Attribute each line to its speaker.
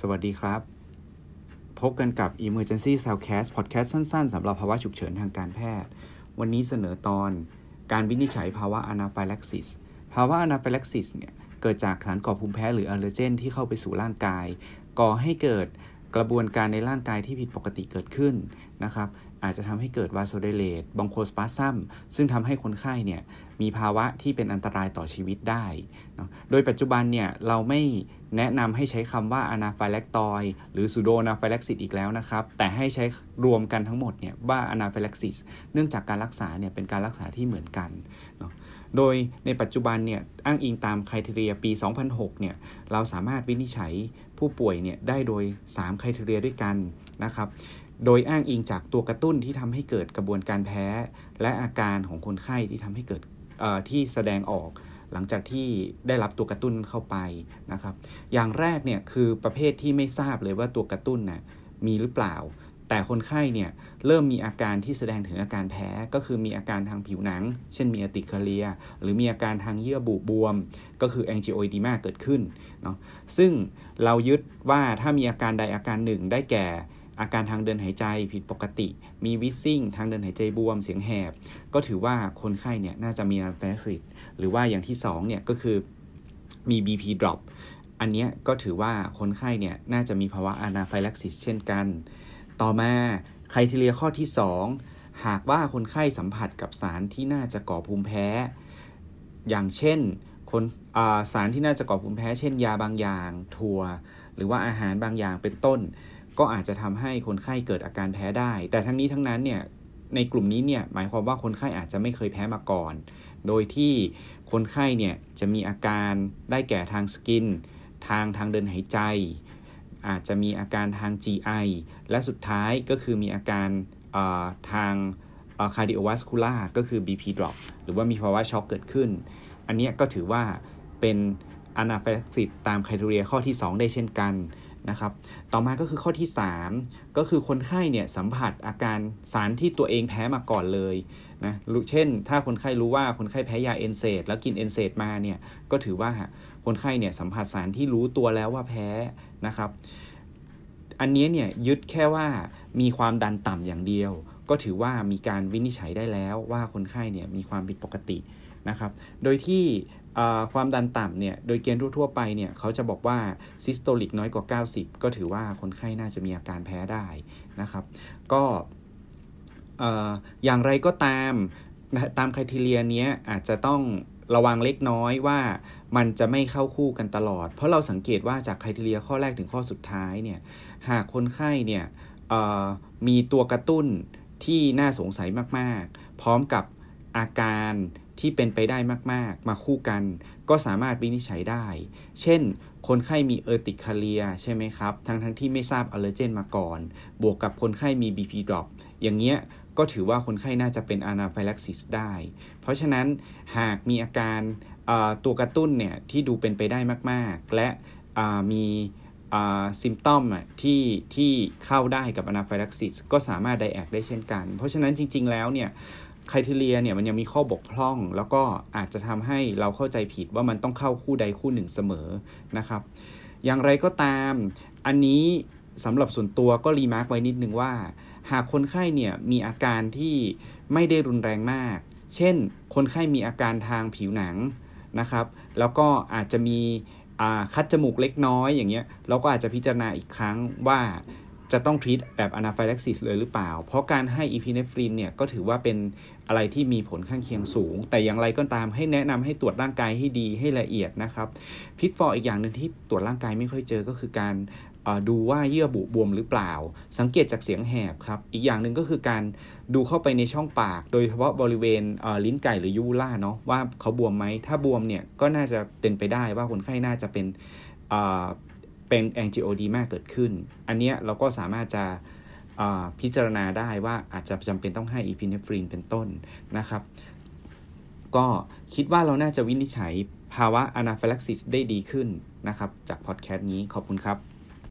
Speaker 1: สวัสดีครับ พบกันกับ Emergency Soundcast Podcast สั้น ๆสำหรับภาวะฉุกเฉินทางการแพทย์ วันนี้เสนอตอนการวินิจฉัยภาวะ anaphylaxis ภาวะ anaphylaxis เนี่ย เกิดจากสารก่อภูมิแพ้หรือ allergen ที่เข้าไปสู่ร่างกาย ก่อให้เกิดกระบวนการในร่างกายที่ผิดปกติเกิดขึ้นนะครับอาจจะทำให้เกิด vasodilate bronchospasm ซึ่งทำให้คนไข้เนี่ยมีภาวะที่เป็นอันตรายต่อชีวิตได้นะโดยปัจจุบันเนี่ยเราไม่แนะนำให้ใช้คำว่า anaphylactoid หรือ pseudoanaphylaxis อีกแล้วนะครับ แต่ให้ใช้รวมกันทั้งหมดเนี่ยว่า anaphylaxis เนื่องจากการรักษาเนี่ยเป็นการรักษาที่เหมือนกันนะโดยในปัจจุบันเนี่ยอ้างอิงตาม criteria ปี 2006 เนี่ยเราสามารถวินิจฉัยผู้ป่วยเนี่ยได้โดย 3 criteria ด้วยกันนะครับ โดยอ้างอิงจากตัวกระตุ้นที่ทำให้เกิดกระบวนการแพ้ และอาการของคนไข้ที่ทำให้เกิดที่แสดงออกหลังจากที่ได้รับตัวกระตุ้นเข้าไปนะครับ อย่างแรกเนี่ยคือประเภทที่ไม่ทราบเลยว่าตัวกระตุ้นนะ่ะมีหรือเปล่า แต่คนไข้เนี่ยเริ่มมีอาการที่แสดงถึงอาการแพ้ ก็คือมีอาการทางผิวหนัง เช่นมีอติคเลีย หรือมีอาการทางเยื่อบุบวม ก็คือแองจิโอดีมาเกิดขึ้นเนาะ ซึ่งเรายึดว่าถ้ามีอาการใดอาการหนึ่งได้แก่ อาการทางเดินหายใจผิดปกติ มีวิซิ่งทางเดินหายใจบวมเสียงแหบ ก็ถือว่าคนไข้เนี่ยน่าจะมีอันแฟสิตหรือว่าอย่างที่2เนี่ยก็คือมี BP drop อันนี้ก็ถือว่าคนไข้เนี่ยน่าจะมีภาวะอนาไฟลักซิสเช่นกัน ต่อมาไครทีเรียข้อที่ 2 หากว่าคนไข้สัมผัสกับสารที่น่าจะก่อภูมิแพ้ อย่างเช่นคนสารที่น่าจะก่อภูมิแพ้ เช่นยาบางอย่างถั่วหรือว่าอาหารบางอย่างเป็นต้น ก็อาจจะทำให้คนไข้เกิดอาการแพ้ได้ แต่ทั้งนี้ทั้งนั้นเนี่ยในกลุ่มนี้เนี่ยหมายความว่าคนไข้อาจจะไม่เคยแพ้มาก่อน โดยที่คนไข้เนี่ยจะมีอาการได้แก่ทาง skin ทางทางเดินหายใจ อาจจะมีอาการทาง GI และสุดท้ายก็คือมีอาการทาง cardiovascular ก็คือ BP drop หรือว่ามีภาวะช็อกเกิดขึ้น อันนี้ก็ถือว่าเป็น anaphylaxis ตาม criteria ข้อที่ 2 ได้เช่นกัน นะครับ ต่อมาก็คือข้อที่ 3 ก็คือคนไข้เนี่ยสัมผัสอาการสารที่ตัวเองแพ้มาก่อนเลยนะเช่น ถ้าคนไข้รู้ว่าคนไข้แพ้ยา NSAID แล้วกิน NSAID มาเนี่ยก็ถือว่าคนไข้เนี่ยสัมผัสสารที่รู้ตัวแล้วว่าแพ้นะครับ อันนี้เนี่ยยึดแค่ว่ามีความดันต่ำอย่างเดียว ก็ถือว่ามีการวินิจฉัยได้แล้วว่าคนไข้เนี่ยมีความผิดปกตินะครับ โดยที่ ความดันต่ำเนี่ยโดยเกณฑ์ทั่วๆไปเนี่ยเขาจะบอกว่าซิสโตลิกน้อยกว่า 90 ก็ถือว่าคนไข้น่าจะมีอาการแพ้ได้นะครับ ก็อย่างไรก็ตามตามคุณทีเรียนี้ยอาจจะต้องระวังเล็กน้อยว่ามันจะไม่เข้าคู่กันตลอด เพราะเราสังเกตว่าจากคุณทีเรียข้อแรกถึงข้อสุดท้ายเนี่ยหากคนไข้เนี่ยมีตัวกระตุ้นที่น่าสงสัยมากๆ พร้อมกับอาการ ที่เป็นไปได้มาก ๆ มาคู่กัน ก็สามารถวินิจฉัยได้ เช่น คนไข้มี urticaria ใช่ไหมครับ ทั้งทั้งที่ไม่ทราบ allergen มาก่อน บวกกับคนไข้มี BP drop อย่างเงี้ยก็ถือว่าคนไข้น่าจะเป็น anaphylaxis ได้ เพราะฉะนั้นหากมีอาการตัวกระตุ้นเนี่ยที่ดูเป็นไปได้มาก ๆ และมีsymptom ที่ที่เข้าได้กับ anaphylaxis ก็สามารถ diag ได้เช่นกัน เพราะฉะนั้นจริง ๆ แล้วเนี่ย criteria เนี่ยมันยังมีข้อบกพร่อง แล้วก็อาจจะทำให้เราเข้าใจผิดว่ามันต้องเข้าคู่ใดคู่หนึ่งเสมอนะครับ อย่างไรก็ตามอันนี้สำหรับส่วนตัวก็ remark ไว้นิดนึงว่า หากคนไข้เนี่ยมีอาการที่ไม่ได้รุนแรงมาก เช่น คนไข้มีอาการทางผิวหนังนะครับ แล้วก็อาจจะมีคัดจมูกเล็กน้อยอย่างเงี้ยเราก็อาจจะพิจารณาอีกครั้งว่า จะต้อง treat แบบ anaphylaxis เลยหรือเปล่า เพราะการให้อีพีเนฟรินเนี่ยก็ถือว่าเป็นอะไรที่มีผลข้างเคียงสูง แต่อย่างไรก็ตามให้แนะนำให้ตรวจร่างกายให้ดีให้ละเอียดนะครับ pitfall อีกอย่างหนึ่งที่ตรวจร่างกายไม่ค่อยเจอก็คือการดูว่าเยื่อบุบวมหรือเปล่า สังเกตจากเสียงแหบครับ อีกอย่างหนึ่งก็คือการดูเข้าไปในช่องปาก โดยเฉพาะบริเวณลิ้นไก่หรือ uvula เนาะว่าเขาบวมไหม ถ้าบวมเนี่ยก็น่าจะเป็นไปได้ว่าคนไข้น่าจะเป็นเป็น angioedema เกิดขึ้น อันนี้เราก็สามารถจะพิจารณาได้ว่าอาจจะจำเป็นต้องให้อีพิเนฟรีนเป็นต้นนะครับ ก็คิดว่าเราน่าจะวินิจฉัยภาวะ anaphylaxis ได้ดีขึ้นนะครับ จากพอดแคสต์นี้ขอบคุณครับ